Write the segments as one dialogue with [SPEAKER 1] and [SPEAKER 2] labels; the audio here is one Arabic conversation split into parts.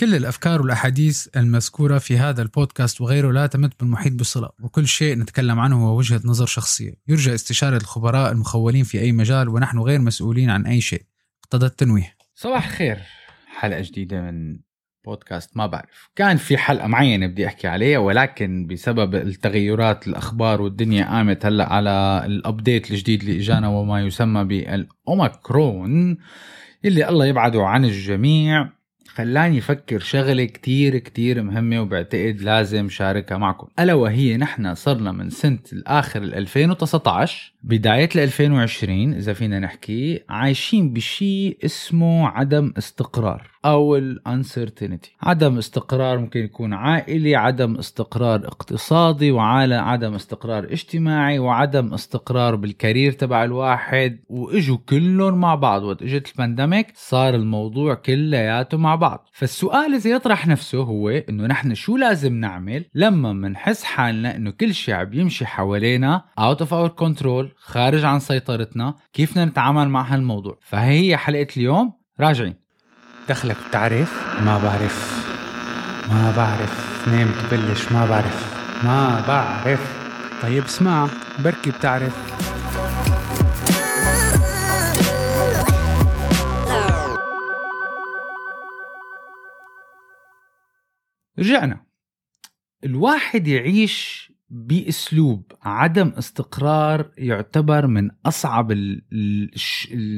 [SPEAKER 1] كل الأفكار والأحاديث المذكورة في هذا البودكاست وغيره لا تمت بالمحيط بصلة وكل شيء نتكلم عنه هو وجهة نظر شخصية. يرجى استشارة الخبراء المخولين في أي مجال ونحن غير مسؤولين عن أي شيء. اقتضى التنويه.
[SPEAKER 2] صباح الخير. حلقة جديدة من بودكاست ما بعرف. كان في حلقة معينة بدي أحكي عليها ولكن بسبب التغيرات الأخبار والدنيا قامت هلأ على الأبديت الجديد اللي إجانا وما يسمى بالأوميكرون اللي الله يبعده عن الجميع. خلاني أفكر شغلة كتير كتير مهمة وبعتقد لازم شاركها معكم. ألا وهي نحن صرنا من سنة الآخر 2019 بداية 2020 إذا فينا نحكي عايشين بشيء اسمه عدم استقرار. أو ال uncertainty عدم استقرار ممكن يكون عائلي عدم استقرار اقتصادي وعلى عدم استقرار اجتماعي وعدم استقرار بال career تبع الواحد. وإجوا كلهم مع بعض. وقت إجت ال pandemic صار الموضوع كلياته مع بعض. فالسؤال إذا يطرح نفسه هو إنه نحن شو لازم نعمل لما بنحس حالنا إنه كل شيء عم يمشي حوالينا out of our كنترول خارج عن سيطرتنا؟ كيف بدنا نتعامل مع هالموضوع؟ فهي حلقة اليوم. راجعين.
[SPEAKER 3] دخلك بتعرف؟ ما بعرف. ما بعرف. نام تبلش. ما بعرف. ما بعرف. طيب اسمع. بركي بتعرف.
[SPEAKER 2] رجعنا. الواحد يعيش بأسلوب عدم استقرار يعتبر من أصعب ال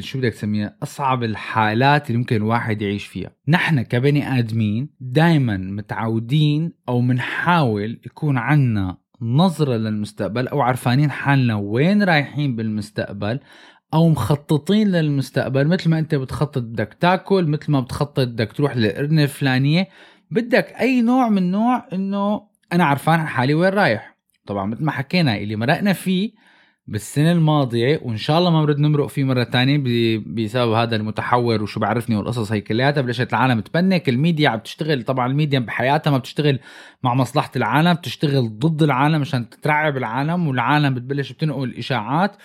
[SPEAKER 2] شو بدك تسميها؟ أصعب الحالات اللي ممكن الواحد يعيش فيها. نحن كبني آدمين دائما متعودين أو بنحاول يكون عنا نظرة للمستقبل أو عرفانين حالنا وين رايحين بالمستقبل أو مخططين للمستقبل. مثل ما أنت بتخطط بدك تاكل مثل ما بتخطط بدك تروح للقرنة الفلانية بدك أي نوع من نوع إنه أنا عرفان حالي وين رايح. طبعا مثل ما حكينا اللي مرقنا فيه بالسنة الماضية وإن شاء الله ما بنرد نمرق فيه مرة تانية بسبب هذا المتحور وشو بعرفني والقصص هي كلياتها بلشت العالم تبنك؟ الميديا عم تشتغل. طبعا الميديا بحياتها ما بتشتغل مع مصلحة العالم بتشتغل ضد العالم عشان تترعب العالم والعالم بتبلش بتنقل إشاعات.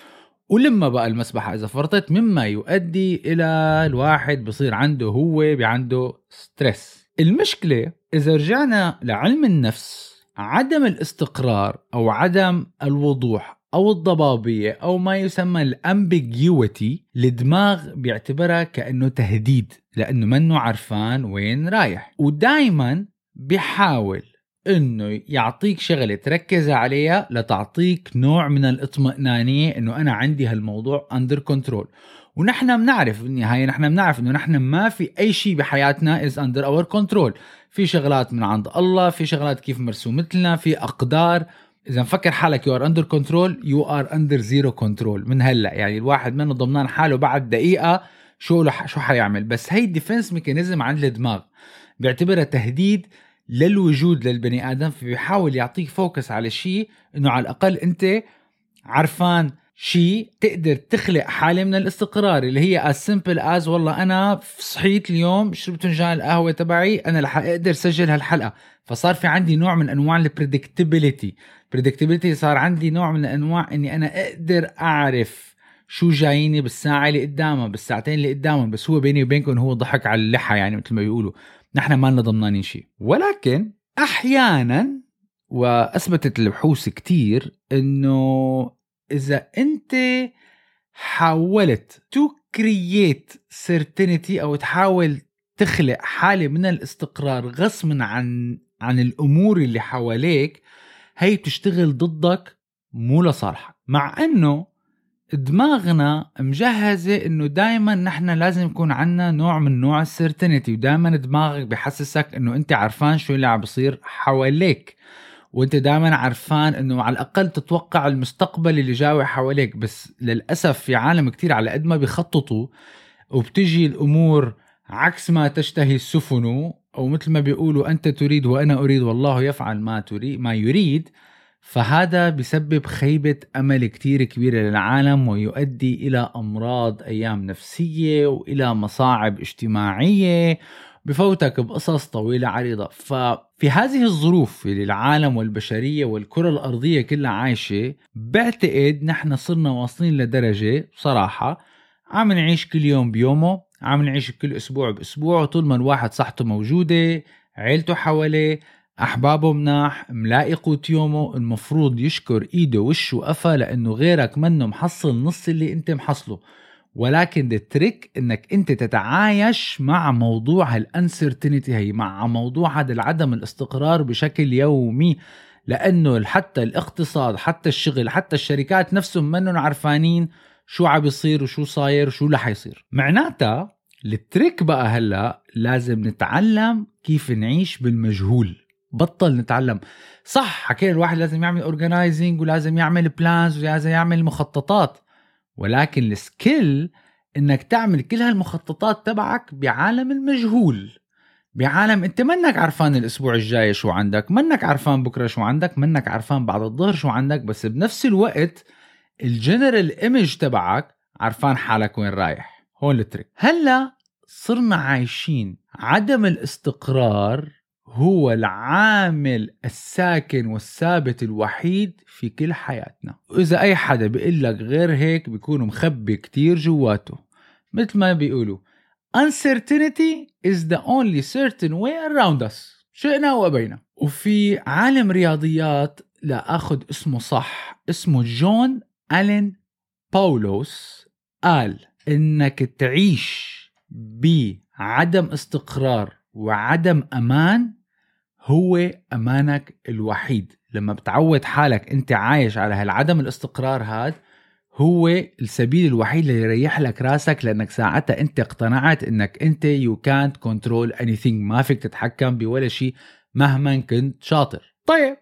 [SPEAKER 2] ولما بقى المسبحة إذا فرطت مما يؤدي إلى الواحد بصير عنده هو عنده stress المشكلة إذا رجعنا لعلم النفس عدم الاستقرار أو عدم الوضوح أو الضبابية أو ما يسمى ال ambiguity الدماغ بيعتبرها كأنه تهديد لأنه منه عرفان وين رايح. ودائما بيحاول إنه يعطيك شغلة تركز عليها لتعطيك نوع من الاطمئنانية إنه أنا عندي هالموضوع under control ونحن بنعرف بالنهاية نحن بنعرف إنه نحن ما في أي شيء بحياتنا is under our control في شغلات من عند الله في شغلات كيف مرسومة لنا في أقدار. إذا مفكر حالك you are under control you are under zero control من هلأ يعني الواحد منه ضمنان حاله بعد دقيقة شو شو حيعمل. بس هي ال defense mechanism عند الدماغ. بيعتبرها تهديد للوجود للبني آدم فبيحاول يعطيك focus على شيء إنه على الأقل أنت عرفان شيء تقدر تخلق حالة من الاستقرار اللي هي as simple as والله أنا صحيت اليوم شربت فنجان القهوة تبعي أنا رح أقدر سجل هالحلقة. فصار في عندي نوع من أنواع البريدكتبيليتي بريدكتبيليتي صار عندي نوع من انواع إني أنا أقدر أعرف شو جاييني بالساعة اللي قدامها بالساعتين اللي قدامهم بس هو بيني وبينكم هو ضحك على اللحى يعني مثل ما بيقولوا. نحن ما لنا ضمنانين شيء. ولكن أحيانا وأثبتت البحوث كتير إنه إذا أنت حاولت to create certainty أو تحاول تخلق حالة من الاستقرار غصب عن عن الأمور اللي حواليك هي بتشتغل ضدك مو لصالحك. مع إنه دماغنا مجهزة إنه دايما نحن لازم يكون عنا نوع من نوع ال certainty ودايما دماغك بحسسك إنه أنت عارفان شو اللي عم بصير حواليك. وانت دائما عرفان إنه على الأقل تتوقع المستقبل اللي جاي حواليك. بس للأسف في عالم كتير على قد ما بيخططوا وبتجي الأمور عكس ما تشتهي السفن أو مثل ما بيقولوا أنت تريد وأنا أريد والله يفعل ما تريد ما يريد. فهذا بسبب خيبة أمل كتير كبيرة للعالم ويؤدي إلى أمراض أيام نفسية وإلى مصاعب اجتماعية بفوتك بقصص طويلة عريضة. ففي هذه الظروف اللي العالم والبشرية والكرة الأرضية كلها عايشة بعتقد نحن صرنا واصلين لدرجة بصراحة عم نعيش كل يوم بيومه عم نعيش كل أسبوع بأسبوع وطول ما الواحد صحته موجودة عيلته حواليه أحبابه مناح ملاقي قوت يومه المفروض يشكر إيده وشه وقفا لأنه غيرك منه محصل نص اللي أنت محصله. ولكن ال trick إنك أنت تتعايش مع موضوع هال uncertainty هي مع موضوع هذا العدم الاستقرار بشكل يومي. لأنه حتى الاقتصاد حتى الشغل حتى الشركات نفسهم منهم عرفانين شو عم بيصير وشو صاير وشو رح يصير. معناتها ال trick بقى هلأ لازم نتعلم كيف نعيش بالمجهول. بطل نتعلم. صح حكينا الواحد لازم يعمل organizing ولازم يعمل plans ولازم يعمل مخططات. ولكن ال skill إنك تعمل كل هالمخططات تبعك بعالم المجهول. بعالم أنت منك عرفان الأسبوع الجاي شو عندك منك عرفان بكرة شو عندك منك عرفان بعد الظهر شو عندك بس بنفس الوقت ال general image تبعك عرفان حالك وين رايح. هون ال trick هلأ صرنا عايشين عدم الاستقرار هو العامل الساكن والثابت الوحيد في كل حياتنا. وإذا أي حدا بيقول لك غير هيك بيكون مخبي كتير جواته. مثل ما بيقولوا uncertainty is the only certain way around us. شئنا وأبينا. وفي عالم رياضيات لا أخذ اسمه صح اسمه جون ألين باولوس قال إنك تعيش بعدم استقرار وعدم أمان هو أمانك الوحيد. لما بتعود حالك أنت عايش على هالعدم الاستقرار هاد هو السبيل الوحيد اللي يريح لك راسك لأنك ساعتها أنت اقتنعت أنك أنت يو كانت كنترول اني ما فيك تتحكم بولا شيء مهما كنت شاطر. طيب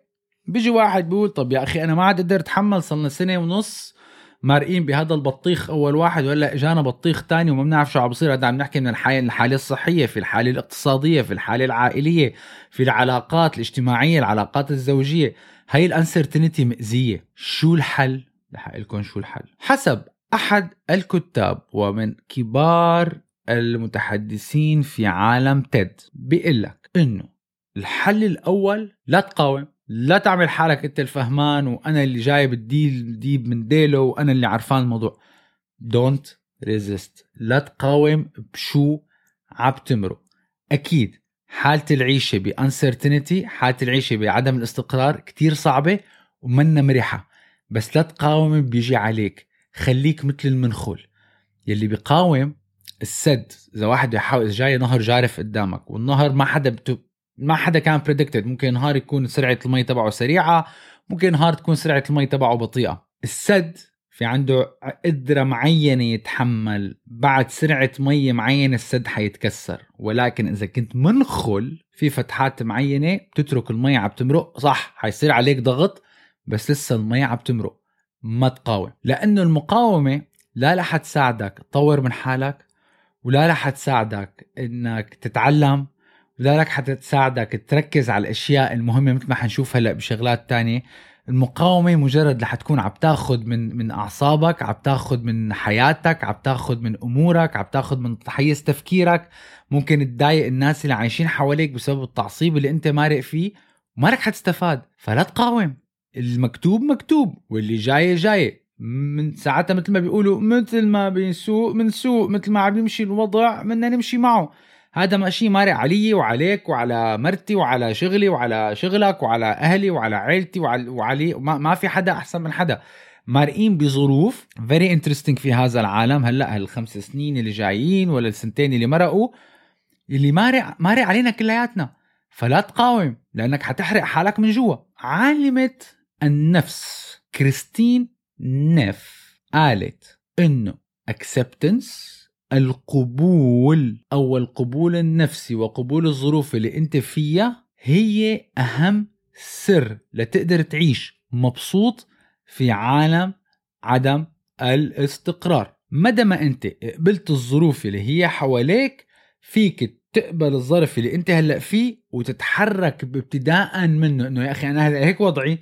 [SPEAKER 2] بيجي واحد بيقول طب يا أخي أنا ما عاد قدرت أتحمل صرلنا سنة ونص مارقين بهذا البطيخ أول واحد ولا اجانا بطيخ تاني وما بنعرف شو عم بصير هذا عم نحكي من الحاله الحالة الصحية في الحالة الاقتصادية في الحالة العائلية في العلاقات الاجتماعية العلاقات الزوجية. هاي ال uncertainty مأذية شو الحل؟ رح قلكم شو الحل. حسب أحد الكتاب ومن كبار المتحدثين في عالم تيد بيقول لك إنه الحل الأول لا تقاوم. لا تعمل حالك انت الفهمان وأنا اللي جايب الديب من ديله وأنا اللي عرفان الموضوع. don't resist لا تقاوم بشو عم تمرق. أكيد حالة العيشة ب uncertainty حالة العيشة بعدم الاستقرار كتير صعبة ومنا مريحة بس لا تقاوم بيجي عليك. خليك مثل المنخل يلي بيقاوم السد إذا واحد يحاول جاي نهر جارف قدامك والنهر ما حدا ما حدا can predict it ممكن نهار يكون سرعة المي تبعه سريعة ممكن نهار تكون سرعة المي تبعه بطيئة. السد في عنده قدرة معينة يتحمل. بعد سرعة مي معينة السد حيتكسر. ولكن إذا كنت منخل في فتحات معينة بتترك المي عم تمرق. صح حيصير عليك ضغط بس لسه المي عم تمرق. ما تقاوم. لأنه المقاومة لا رح تساعدك. تطور من حالك ولا رح تساعدك إنك تتعلم حتى تساعدك تركز على الأشياء المهمة مثل ما حنشوف هلأ بشغلات تانية. المقاومة مجرد رح تكون عم تاخذ من من أعصابك عم تاخذ من حياتك عم تاخذ من أمورك عم تاخذ من حيز تفكيرك. ممكن تضايق الناس اللي عايشين حواليك بسبب التعصيب اللي أنت مارق فيه. وما رح حتستفاد فلا تقاوم. المكتوب مكتوب واللي جاي جاي. من ساعتها مثل ما بيقولوا مثل ما بيسوق من سوق مثل ما عم يمشي الوضع بدنا نمشي معه. هذا ماشي مارق علي وعليك وعلى مرتي وعلى شغلي وعلى شغلك وعلى أهلي وعلى عيلتي وعلى وعلي ما, ما في حدا أحسن من حدا. مارقين بظروف very interesting في هذا العالم. هلأ هالخمس سنين اللي جايين ولا السنتين اللي مرقوا اللي مارق مارق علينا كلياتنا. فلا تقاوم لأنك حتحرق حالك من جوا. عالمه النفس. كريستين نيف قالت إنه acceptance القبول أو القبول النفسي وقبول الظروف اللي أنت فيها هي أهم سر لتقدر تعيش مبسوط في عالم عدم الاستقرار. مدى ما أنت قبلت الظروف اللي هي حواليك فيك تقبل الظرف اللي أنت هلأ فيه وتتحرك ابتداء منه إنه يا أخي أنا هلأ هيك وضعي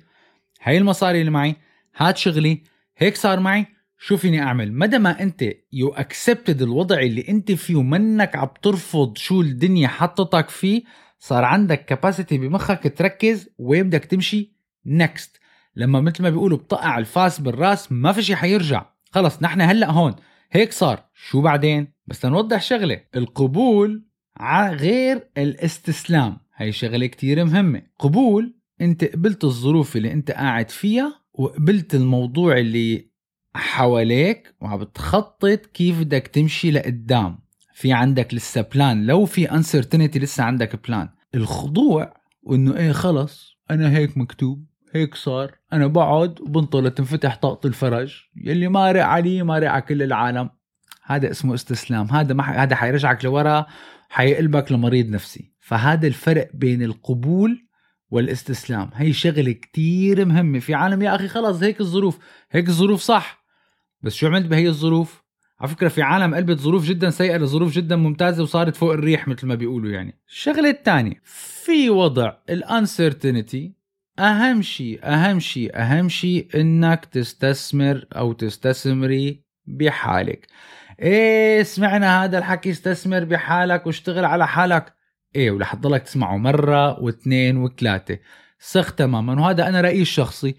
[SPEAKER 2] هاي المصاري اللي معي هات شغلي هيك صار معي شو فيني أعمل. مدى ما أنت you accepted الوضع اللي أنت فيه ومنك عم ترفض شو الدنيا حطتك فيه صار عندك capacity بمخك تركز وين بدك تمشي next لما مثل ما بيقولوا بتوقع الفاس بالراس ما في شيء حيرجع. خلص نحن هلأ هون. هيك صار. شو بعدين؟ بس لنوضح شغلة. القبول ع- غير الاستسلام. هاي شغلة كتير مهمة. قبول أنت قبلت الظروف اللي أنت قاعد فيها وقبلت الموضوع اللي حواليك وعم بتخطط كيف بدك تمشي لقدام. في عندك لسه plan لو في uncertainty لسه عندك plan الخضوع وإنه إيه خلص. أنا هيك مكتوب. هيك صار. أنا بقعد وبنطلع تنفتح طاقة الفرج. يلي مارق علي مارق على كل العالم. هذا اسمه استسلام. هذا ما ح- هذا حيرجعك لورا حيقلبك لمريض نفسي. فهذا الفرق بين القبول والاستسلام. هي شغلة كتير مهمة. في عالم يا أخي خلص هيك الظروف. هيك الظروف صح. بس شو عملت بهي الظروف؟ على فكرة في عالم قلبت ظروف جدا سيئة لظروف جدا ممتازة وصارت فوق الريح مثل ما بيقولوا يعني. الشغلة الثانية في وضع الانسرتينتي أهم شيء أهم شيء أهم شيء إنك تستثمر أو تستثمري بحالك. إيه سمعنا هذا الحكي استثمر بحالك واشتغل على حالك. إيه ورح تضلك تسمعه مرة واثنين وثلاثة. سخ تماما وهذا أنا رأيي الشخصي.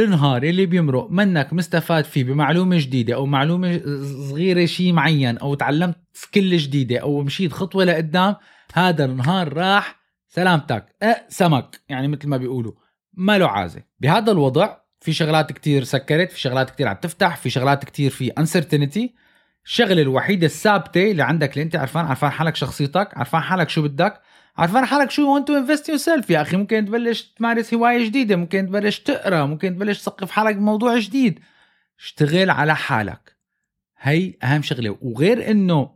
[SPEAKER 2] النهار اللي بيمرق منك مستفاد فيه بمعلومة جديدة أو معلومة صغيرة شيء معين أو تعلمت سكيل جديدة أو مشيت خطوة لقدام هذا النهار راح سلامتك آه سمك يعني مثل ما بيقولوا. ما له عازة. بهذا الوضع في شغلات كتير سكرت في شغلات كتير عم تفتح في شغلات كتير في uncertainty. الشغلة الوحيدة الثابتة اللي عندك اللي أنت عرفان عرفان حالك شخصيتك عرفان حالك شو بدك عرفان حالك شو وانت invest yourself يا أخي ممكن تبلش تمارس هواية جديدة ممكن تبلش تقرأ ممكن تبلش تثقف حالك بموضوع جديد. اشتغل على حالك. هي أهم شغلة. وغير إنه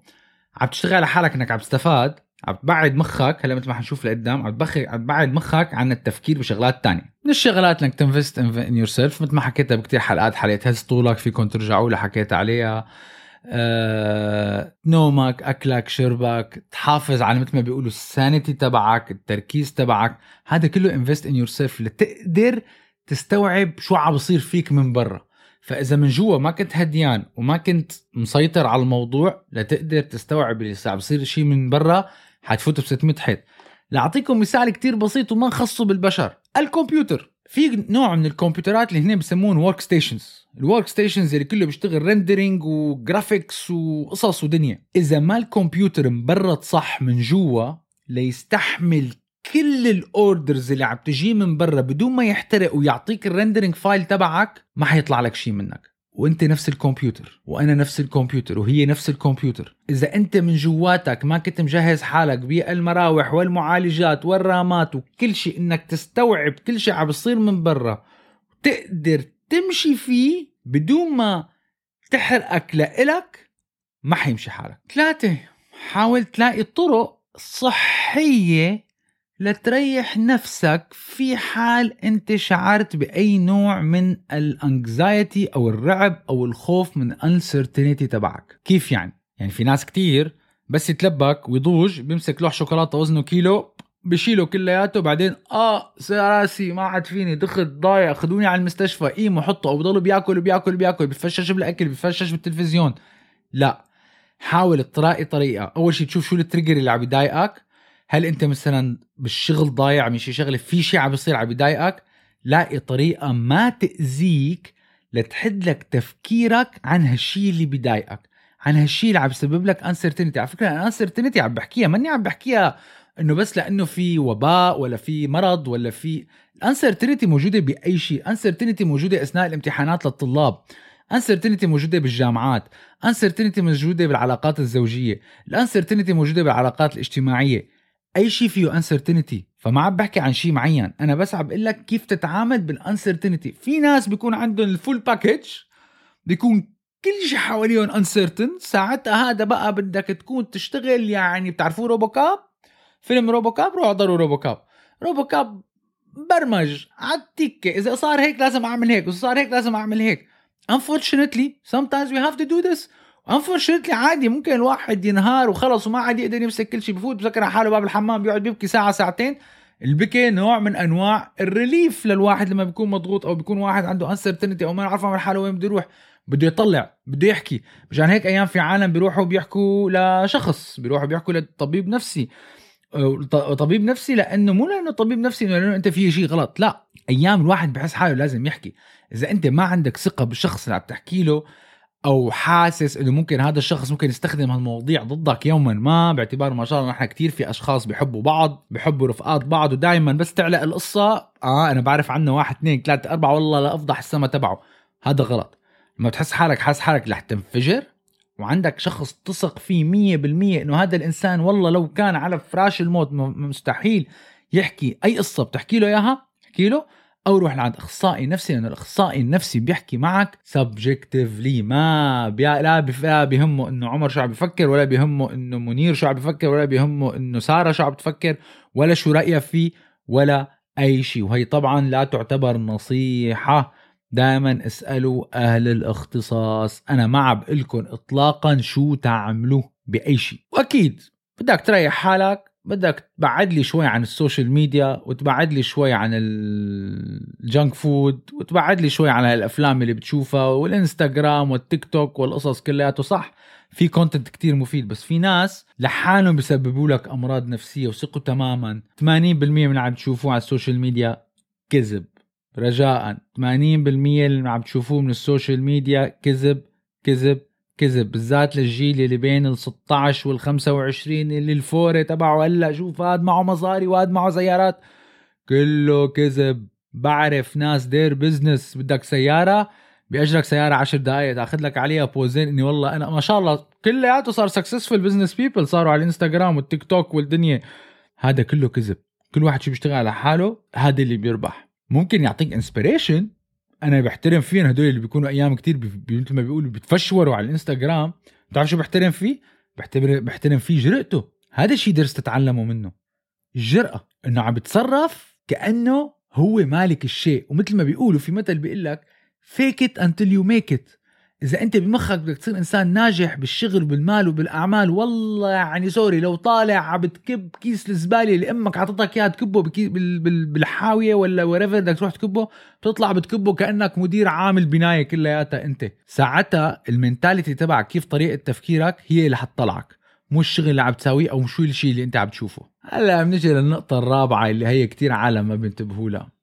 [SPEAKER 2] عم تشتغل على حالك إنك عم تستفاد عم تبعد مخك هلا مثل ما حنشوف لقدام عم تبخ عم تبعد مخك عن التفكير بشغلات تانية. من الشغلات إنك ت invest in yourself مثل ما حكيتها بكتير حلقات حلقه هز طولك فيكم ترجعوا لها حكيت عليها؟ آه، نومك أكلك شربك تحافظ على مثل ما بيقولوا ال sanity تبعك التركيز تبعك. هذا كله invest in yourself لتقدر تستوعب شو عم بصير فيك من برا. فإذا من جوا ما كنت هديان وما كنت مسيطر على الموضوع لتقدر تستوعب اللي عم بصير شيء من برا حتفوت ب 600 حيط. لأعطيكم مثال كتير بسيط وما نخصه بالبشر. الكمبيوتر. في نوع من الكمبيوترات اللي هن بسموهم workstations ال workstations اللي كله بيشتغل rendering و graphics وقصص ودنيا. إذا ما الكمبيوتر مبرد صح من جوا ليستحمل كل ال orders اللي عم تجي من برا بدون ما يحترق ويعطيك ال rendering file تبعك ما حيطلع لك شيء منك. وانت نفس الكمبيوتر وأنا نفس الكمبيوتر وهي نفس الكمبيوتر. إذا أنت من جواتك ما كنت مجهز حالك بالمراوح والمعالجات وال RAM ات وكل شيء إنك تستوعب كل شيء عم بيصير من برا تقدر تمشي فيه بدون ما تحرقك لإلك ما حيمشي حالك. ثلاثة حاول تلاقي طرق صحية لتريح نفسك في حال أنت شعرت بأي نوع من الانكزايتي أو الرعب أو الخوف من uncertainty تبعك. كيف يعني؟ يعني في ناس كتير بس يتلبك ويضوج بيمسك لوح شوكولاتة وزنه كيلو بشيله كلياته بعدين آه راسي ما عاد فيني دخت ضايع خدوني على المستشفى قيموا حطوا أو بضلوا بياكل بياكل بياكل بفشش بالأكل بفشش بالتلفزيون. لا حاول تلاقي طريقة. أول شيء تشوف شو ال trigger اللي عم يضايقك. هل انت مثلا بالشغل ضايع من شي شغلة في شيء عم بيصير عم بيضايقك لاقي طريقة ما تأذيك لتحد لك تفكيرك عن هالشيء اللي بيضايقك عن هالشيء اللي عم يسبب لك uncertainty على فكرة ال uncertainty عم بحكيها ماني عم بحكيها إنه بس لأنه في وباء ولا في مرض ولا في ال uncertainty موجودة بأي شيء uncertainty موجودة أثناء الامتحانات للطلاب. uncertainty موجودة بالجامعات. uncertainty موجودة بالعلاقات الزوجية. ال uncertainty موجودة بالعلاقات الاجتماعية. أي شيء فيه uncertainty فما عم بحكي عن شيء معين. أنا بس عم بقول لك كيف تتعامل بال uncertainty في ناس بيكون عندهم ال full package بيكون كل شيء حواليهم uncertain ساعتها هذا بقى بدك تكون تشتغل يعني بتعرفوا RoboCop فيلم RoboCop روحوا احضروا RoboCop RoboCop برمج على إذا صار هيك لازم أعمل هيك وإذا صار هيك لازم أعمل هيك. Unfortunately sometimes we have to do this. Unfortunately عادي ممكن الواحد ينهار وخلص وما عاد يقدر يمسك كل شيء بفوت بسكر على حاله باب الحمام بيقعد بيبكي ساعة ساعتين. البكي نوع من أنواع ال relief للواحد لما بيكون مضغوط أو بيكون واحد عنده uncertainty أو ما يعرف عن حاله وين بده يروح. بده يطلع بده يحكي. مشان هيك أيام في عالم بيروحوا بيحكوا لشخص بيروحوا بيحكوا لطبيب نفسي. طبيب نفسي لأنه مو لأنه طبيب نفسي إنه لأنه أنت في شيء غلط لا. أيام الواحد بحس حاله لازم يحكي. إذا أنت ما عندك ثقة بالشخص اللي عم تحكي له أو حاسس إنه ممكن هذا الشخص ممكن يستخدم هالمواضيع ضدك يوما. ما باعتبار ما شاء الله نحن كثير في أشخاص بيحبوا بعض بيحبوا رفقات بعض ودائما بس تعلق القصة آه أنا بعرف عنه واحد اثنين ثلاثة أربعة والله لا أفضح السما تبعه. هذا غلط. لما تحس حالك حاسس حالك رح تنفجر وعندك شخص تثق فيه مية بالمية إنه هذا الإنسان والله لو كان على فراش الموت مستحيل يحكي أي قصة. بتحكي له إياها؟ احكي له. أو روح لعند أخصائي نفسي لأنه الأخصائي النفسي بيحكي معك subjectively ما بي... لا بيهمه إنه عمر شو عم بيفكر ولا بيهمه إنه منير شو عم بيفكر ولا بيهمه إنه سارة شو عم بتفكر ولا شو رأيها فيه ولا أي شيء. وهي طبعا لا تعتبر نصيحة. دائما اسألوا أهل الاختصاص. أنا ما عم لكم اطلاقا شو تعملوا بأي شيء. وأكيد بدك تريح حالك بدك تبعد لي شوي عن السوشيال ميديا وتبعد لي شوي عن ال junk food وتبعد لي شوي عن الافلام اللي بتشوفها والإنستغرام والتيك توك والقصص كلياته. صح في content كتير مفيد بس في ناس لحالهم بيسببوا لك أمراض نفسية وثقوا تماما. 80% من اللي عم تشوفوه على السوشيال ميديا كذب. رجاء 80% اللي عم تشوفوه من السوشيال ميديا كذب كذب. كذب بالذات للجيل اللي بين ال 16 وال 25 اللي ال for you تبعه هلا شوف هاد معه مصاري وهاد معه سيارات. كله كذب. بعرف ناس their business بدك سيارة؟ بيأجرك سيارة عشر دقائق تأخذ لك عليها بوزين اني والله أنا ما شاء الله كلياته صار successful business people صاروا على الانستغرام والتيك توك والدنيا. هذا كله كذب. كل واحد شو بيشتغل على حاله؟ هذا اللي بيربح. ممكن يعطيك inspiration أنا بحترم فيهم هدول اللي بيكونوا أيام كتير مثل ما بيقولوا بتفشوروا على الإنستغرام. بتعرف شو بحترم فيه؟ بحترم بحترم فيه جرأته. هذا الشيء درس تتعلمه منه. الجرأة إنه عم بتصرف كأنه هو مالك الشيء. ومثل ما بيقولوا في مثل بيقول لك fake it until you make it. إذا أنت بمخك بدك تصير إنسان ناجح بالشغل وبالمال وبالأعمال والله يعني sorry لو طالع عم بتكب كيس الزبالة اللي أمك عطتك اياه تكبه بالحاوية ولا وريفر بدك تروح تكبه بتطلع بتكبه كأنك مدير عامل بناية كلياتها أنت. ساعتها المينتاليتي تبعك كيف طريقة تفكيرك هي اللي حتطلعك مو الشغل اللي عم تساويه أو شو الشيء اللي أنت عم تشوفه. هلا بنجي للنقطة الرابعة اللي هي كتير عالم ما بينتبهوا لها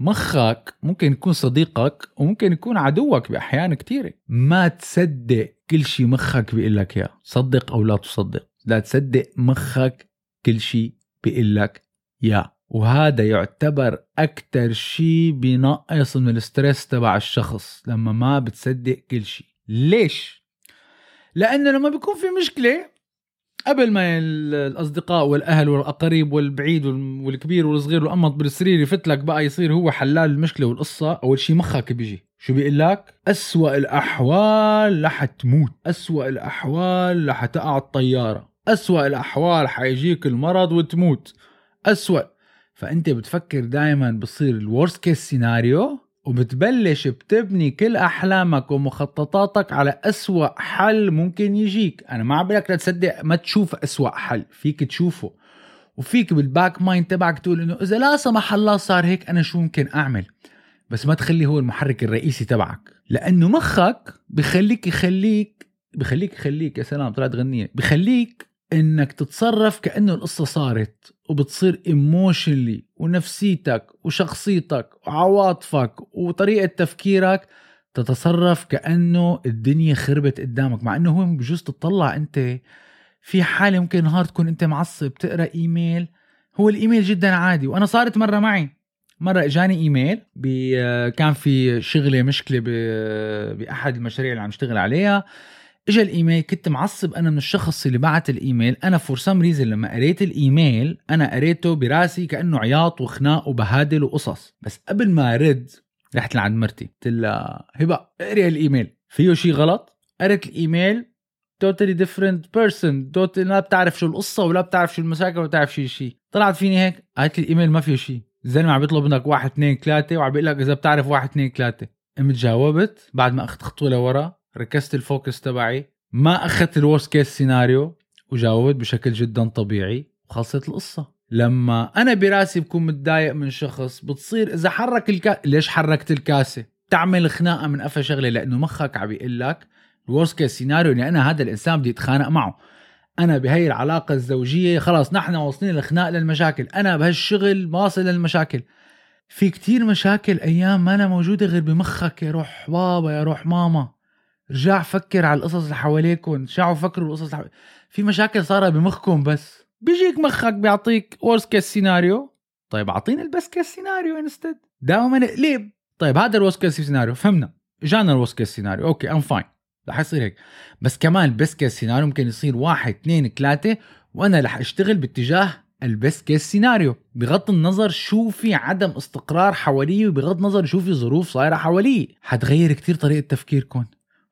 [SPEAKER 2] مخك ممكن يكون صديقك وممكن يكون عدوك بأحيان كثيره ما تصدق كل شيء مخك بيقول لك إياه. صدق أو لا تصدق. لا تصدق مخك كل شيء بيقول لك إياه. وهذا يعتبر أكثر شيء بينقص من الستريس تبع الشخص لما ما بتصدق كل شيء ليش؟ لأنه لما بيكون في مشكلة قبل ما ال- الأصدقاء والأهل والاقارب والبعيد وال- والكبير والصغير والأمط بالسرير يفت لك بقى يصير هو حلال المشكلة والقصة أول شيء مخك بيجي. شو بيقول لك؟ أسوأ الأحوال رح تموت. أسوأ الأحوال رح تقع الطيارة. أسوأ الأحوال حيجيك المرض وتموت. أسوأ. فأنت بتفكر دائما بصير ال worst case scenario وبتبلش بتبني كل أحلامك ومخططاتك على أسوأ حل ممكن يجيك. أنا ما عم لك تصدق ما تشوف أسوأ حل فيك تشوفه. وفيك بال back mind تبعك تقول إنه إذا لا سمح الله صار هيك أنا شو ممكن أعمل؟ بس ما تخلي هو المحرك الرئيسي تبعك. لأنه مخك بخليك يخليك بخليك يخليك يا سلام طلعت غنية بخليك إنك تتصرف كأنه القصة صارت وبتصير emotionally ونفسيتك وشخصيتك وعواطفك وطريقة تفكيرك تتصرف كأنه الدنيا خربت قدامك مع إنه هو بجوز تطلع أنت في حالة ممكن نهار تكون أنت معصب تقرأ إيميل. هو الإيميل جدا عادي وأنا صارت مرة معي. مرة إجاني إيميل كان في شغلة مشكلة بأحد المشاريع اللي عم اشتغل عليها. اجى الإيميل كنت معصب أنا من الشخص اللي بعت الإيميل. أنا for some reason لما قريت الإيميل أنا قريته براسي كأنه عياط وخناق وبهادل وقصص. بس قبل ما أرد رحت لعند مرتي. قلت لها هبة اقري الإيميل. فيه شيء غلط؟ قريت ال email totally different person لا بتعرف شو القصة ولا بتعرف شو المشاكل ولا بتعرف شيء شيء طلعت فيني هيك قالت لي الإيميل ما فيه شيء الزلمه عم بيطلب منك واحد اثنين ثلاثة وعم بيقول لك إذا بتعرف واحد اثنين ثلاثة. قمت جاوبت بعد ما أخذت خطوة لورا ركزت ال focus تبعي. ما أخذت ال worst case scenario وجاوبت بشكل جدا طبيعي وخلصت القصة. لما أنا براسي بكون متضايق من شخص بتصير إذا حرك الكا... ليش حركت الكاسة؟ تعمل خناقة من قفا شغلة لأنه مخك عم بيقول لك ال worst case scenario اني أنا هذا الإنسان بدي اتخانق معه. أنا بهي العلاقة الزوجية خلاص نحن واصلين للخناق للمشاكل. أنا بهالشغل واصل للمشاكل. في كتير مشاكل أيام ما أنا موجودة غير بمخك يا روح بابا يا روح ماما. رجع فكر على القصص اللي حواليكم رجعوا فكروا القصص اللي. في مشاكل صارت بمخكم بس. بيجيك مخك بيعطيك worst case scenario طيب اعطينا ال best case scenario instead دائما نقلب طيب هذا ال worst case scenario فهمنا. جانا ال worst case scenario okay I'm fine رح يصير هيك. بس كمان ال best case scenario ممكن يصير واحد اثنين ثلاثة وأنا رح أشتغل باتجاه ال best case scenario بغض النظر شو في عدم استقرار حواليه وبغض النظر شو في ظروف صايرة حواليه حتغير كتير طريقة تفكيركم.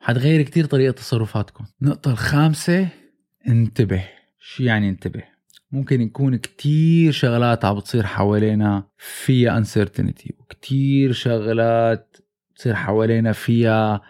[SPEAKER 2] حتغير كتير طريقة تصرفاتكم. النقطة الخامسة انتبه. شو يعني انتبه؟ ممكن يكون كتير شغلات عم بتصير حوالينا فيها uncertainty وكتير شغلات بتصير حوالينا فيها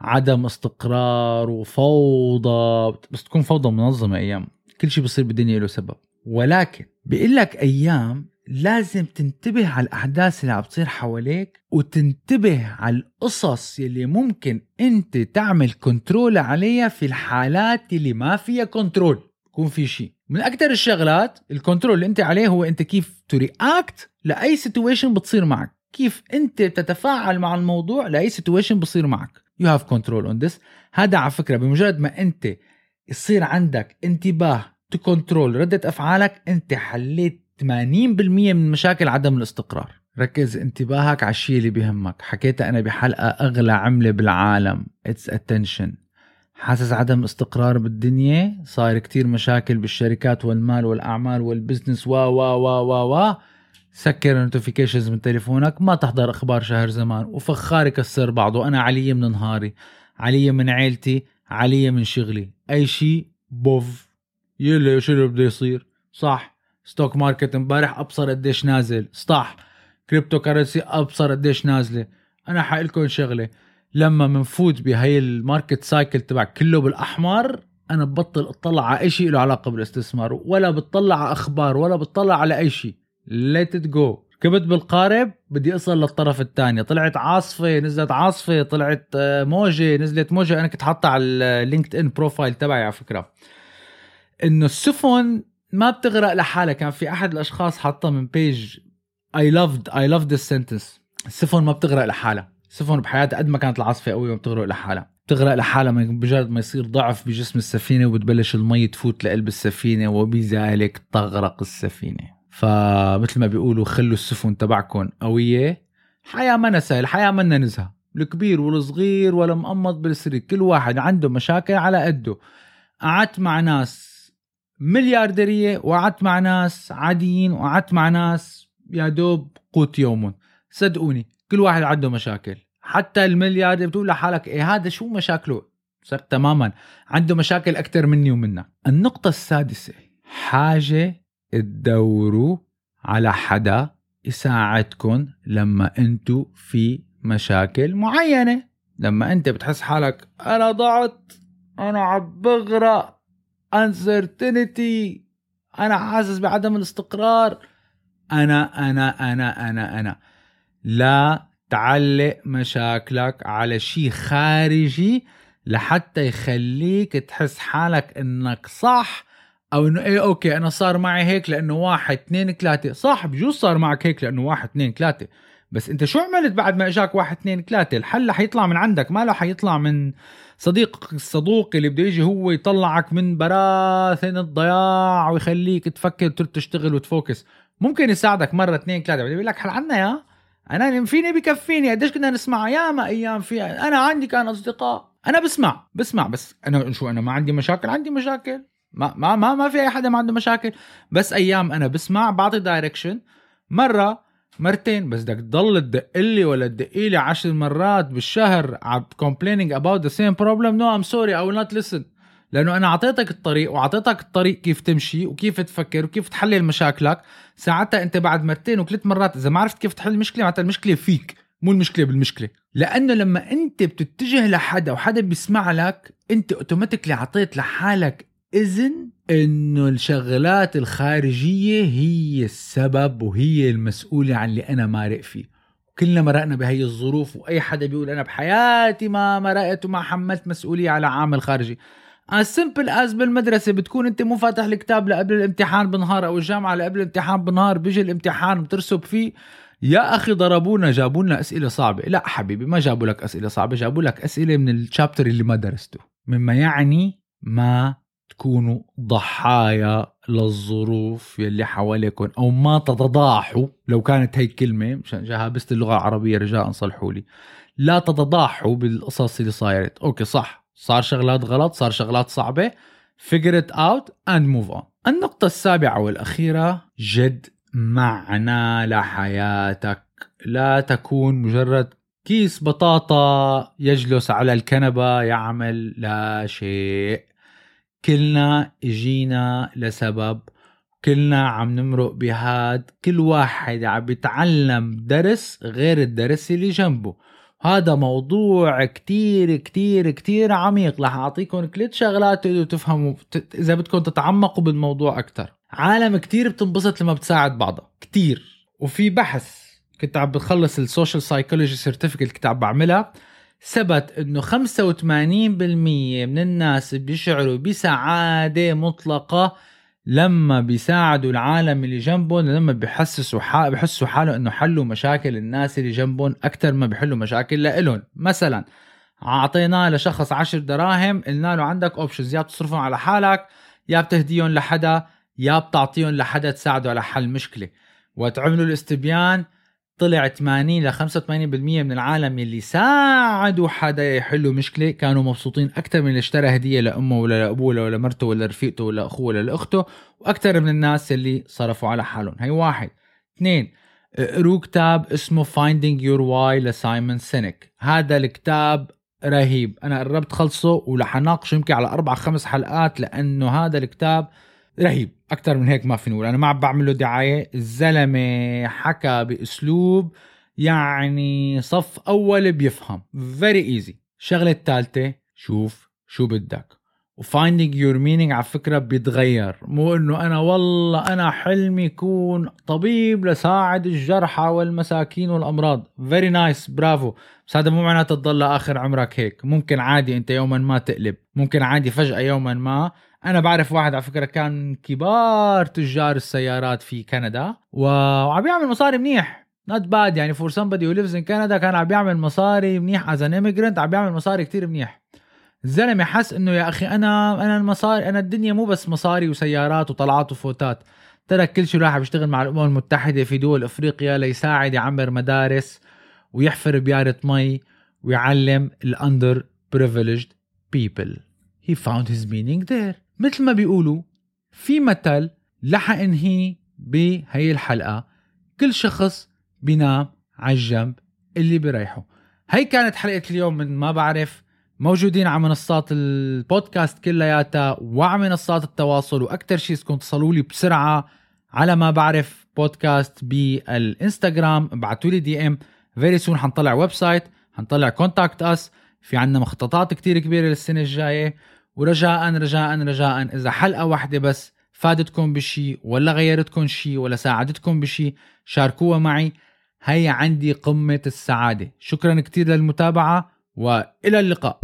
[SPEAKER 2] عدم استقرار وفوضى. بس تكون فوضى منظمة أيام. كل شيء بصير بالدنيا له سبب. ولكن بيقول لك أيام لازم تنتبه على الأحداث اللي عم بتصير حواليك وتنتبه على القصص اللي ممكن أنت تعمل control عليها في الحالات اللي ما فيها control يكون في شيء من أكثر الشغلات ال control اللي أنت عليه هو أنت كيف ت react لأي situation بتصير معك. كيف أنت تتفاعل مع الموضوع لأي situation بصير معك. You have control on this. هذا على فكرة بمجرد ما أنت يصير عندك انتباه ت control ردة أفعالك أنت حليت 80% من مشاكل عدم الاستقرار. ركز انتباهك على الشيء اللي بيهمك. حكيتها أنا بحلقة أغلى عملة بالعالم. It's attention. حاسس عدم استقرار بالدنيا؟ صاير كتير مشاكل بالشركات والمال والأعمال وال business. و و و و و سكر ال notifications من تليفونك. ما تحضر أخبار شهر زمان. وفخار يكسر بعضه. أنا علي من نهاري. علي من عيلتي. علي من شغلي. أي شيء above. يلا شو اللي بده يصير؟ صح. stock market امبارح أبصر قديش نازل. صح cryptocurrency أبصر قديش نازلة. أنا حقلكم شغلة لما منفوت بهي ال market cycle تبع كله بالأحمر أنا ببطل أطلع على اي شيء له علاقة بالاستثمار. ولا بتطلع على أخبار ولا بتطلع على اي شيء let it go ركبت بالقارب بدي أصل للطرف الثاني. طلعت عاصفة نزلت عاصفة. طلعت آه، موجة نزلت موجة. أنا كنت حاطها على ال LinkedIn profile تبعي على فكرة. إنه السفن ما بتغرق لحالها. كان في أحد الأشخاص حاطها من page I loved I love this sentence السفن ما بتغرق لحالها. السفن بحياتها قد ما كانت العاصفة قوية ما بتغرق لحالها. بتغرق لحالها بمجرد ما يصير ضعف بجسم السفينة وبتبلش المي تفوت لقلب السفينة وبذلك تغرق السفينة. فمثل ما بيقولوا خلوا السفن تبعكم قوية. حياة ما سهل الحياة منا نزهة. الكبير والصغير ولا مقمط بالسرير. كل واحد عنده مشاكل على قده. قعدت مع ناس مليارديرية وقعدت مع ناس عاديين وقعدت مع ناس يا دوب قوت يومهم. صدقوني كل واحد عنده مشاكل. حتى الملياردير بتقول لحالك إيه هذا شو مشاكله؟ صرت تماما. عنده مشاكل أكثر مني ومنك. النقطة السادسة حاجة تدوروا على حدا يساعدكم لما انتو في مشاكل معينة. لما أنت بتحس حالك أنا ضعت أنا عم بغرق. Uncertainty. أنا حاسس بعدم الاستقرار. أنا أنا أنا أنا أنا. لا تعلق مشاكلك على شيء خارجي لحتى يخليك تحس حالك إنك صح أو إنه إيه أوكي أنا صار معي هيك لأنه واحد اثنين ثلاثة. صح بجوز صار معك هيك لأنه واحد اثنين ثلاثة. بس أنت شو عملت بعد ما إجاك واحد اثنين ثلاثة؟ الحل حيطلع من عندك ما له حيطلع من صديقك الصدوق اللي بده يجي هو يطلعك من براثن الضياع ويخليك تفكر تشتغل وت focus. ممكن يساعدك مرة اثنين ثلاثة بيقول لك حل عنا يا؟ أنا فيني بكفيني؟ قديش كنا نسمع؟ ياما أيام في أنا عندي كان أصدقاء. أنا بسمع بسمع بس أنا شو أنا ما عندي مشاكل؟ عندي مشاكل. ما ما, ما في أي حدا ما عنده مشاكل. بس أيام أنا بسمع بعطي direction مرة مرتين بس بدك تضل تدق لي ولا تدق لي 10 مرات بالشهر عم complaining about the same problem. No I'm sorry I will not listen. لأنه أنا أعطيتك الطريق وأعطيتك الطريق كيف تمشي وكيف تفكر وكيف تحلل مشاكلك. ساعتها أنت بعد مرتين وثلاث مرات إذا ما عرفت كيف تحل المشكلة معناتها المشكلة فيك مو المشكلة بالمشكلة. لأنه لما أنت بتتجه لحدا وحدا بيسمع لك أنت اوتوماتيكلي أعطيت لحالك إذن إنه الشغلات الخارجية هي السبب وهي المسؤولة عن اللي أنا مارق فيه. كلنا مرقنا بهي الظروف وأي حدا بيقول أنا بحياتي ما مرقت وما حملت مسؤولية على عامل خارجي. As simple as بالمدرسة بتكون أنت مو فاتح الكتاب لقبل الامتحان بنهار أو الجامعة لقبل الامتحان بنهار بيجي الامتحان بترسب فيه يا أخي ضربونا جابوا لنا أسئلة صعبة. لا حبيبي ما جابوا لك أسئلة صعبة جابوا لك أسئلة من الشابتر اللي ما درسته. مما يعني ما تكونوا ضحايا للظروف يلي حواليكم أو ما تتضاحوا. لو كانت هي الكلمة مشان جهابست اللغة العربية رجاء صلحوا لي. لا تتضاحوا بالقصص اللي صايرت. okay صح. صار شغلات غلط صار شغلات صعبة. Figure it out and move on. النقطة السابعة والأخيرة جد معنى لحياتك. لا تكون مجرد كيس بطاطا يجلس على الكنبة يعمل لا شيء. كلنا اجينا لسبب كلنا عم نمرق بهاد كل واحد عم بيتعلم درس غير الدرس اللي جنبه. هذا موضوع كتير كتير كتير عميق. رح أعطيكم ثلاث شغلات تقدروا تفهموا إذا بدكم تتعمقوا بالموضوع أكثر عالم كتير بتنبسط لما بتساعد بعضها. كتير. وفي بحث كنت عم بخلص ال social psychology certificate كنت عم بعملها. ثبت إنه 85% من الناس بيشعروا بسعادة مطلقة لما بيساعدوا العالم اللي جنبهم لما بيحسسوا حال بحسوا حالهم إنه حلوا مشاكل الناس اللي جنبهم أكثر ما بيحلوا مشاكل لإلهم. مثلا أعطيناه لشخص عشر دراهم قلنا له عندك options يا بتصرفهم على حالك يا بتهديهم لحدا يا بتعطيهم لحدا تساعده على حل مشكلة. وتعملوا الاستبيان طلع 80 ل 85% من العالم اللي ساعدوا حدا يحلوا مشكلة. كانوا مبسوطين أكثر من اللي اشترى هدية لأمه ولا لأبوه ولا لمرته ولا رفيقته ولا أخوه ولا لأخته وأكثر من الناس اللي صرفوا على حالهم. هي واحد. اثنين اقروا كتاب اسمه Finding Your Why لسايمون سينيك. هذا الكتاب رهيب. أنا قربت خلصه ورح اناقشه يمكن على أربع خمس حلقات لأنه هذا الكتاب رهيب أكثر من هيك ما في نقول. أنا ما عم بعمل له دعاية الزلمة حكى بأسلوب يعني صف أول بيفهم. very easy الشغله الثالثه شوف شو بدك. و finding your meaning على فكرة بيتغير. مو إنه أنا والله أنا حلمي يكون طبيب لساعد الجرحى والمساكين والأمراض. very nice bravo. بس هذا مو معناته تضل لآخر عمرك هيك. ممكن عادي أنت يوما ما تقلب. ممكن عادي فجأة يوما ما أنا بعرف واحد على فكرة كان كبار تجار السيارات في كندا وعم يعمل مصاري منيح. not bad يعني for somebody who lives in كندا كان عم يعمل مصاري منيح as an immigrant عم يعمل مصاري كتير منيح. الزلمة حس إنه يا أخي أنا أنا المصاري أنا الدنيا مو بس مصاري وسيارات وطلعات وفوتات. ترك كل شيء راح بيشتغل مع الأمم المتحدة في دول إفريقيا ليساعد يعمر مدارس ويحفر بيارة مي ويعلم الأندر privileged people. He found his meaning there. مثل ما بيقولوا في مثل رح انهي بهي الحلقة. كل شخص بينام على الجنب اللي بريحه. هي كانت حلقة اليوم من ما بعرف. موجودين على منصات البودكاست كلياتها وعلى منصات التواصل وأكثر شيء بدكم تصلوا لي بسرعة على ما بعرف بودكاست بالإنستغرام ابعتوا لي DM. very soon حنطلع website حنطلع contact us في عنا مخططات كتير كبيرة للسنة الجاية. ورجاء رجاء رجاء. إذا حلقة واحدة بس فادتكم بشي ولا غيرتكم شي ولا ساعدتكم بشي شاركوها معي. هي عندي قمة السعادة. شكرا كتير للمتابعة وإلى اللقاء.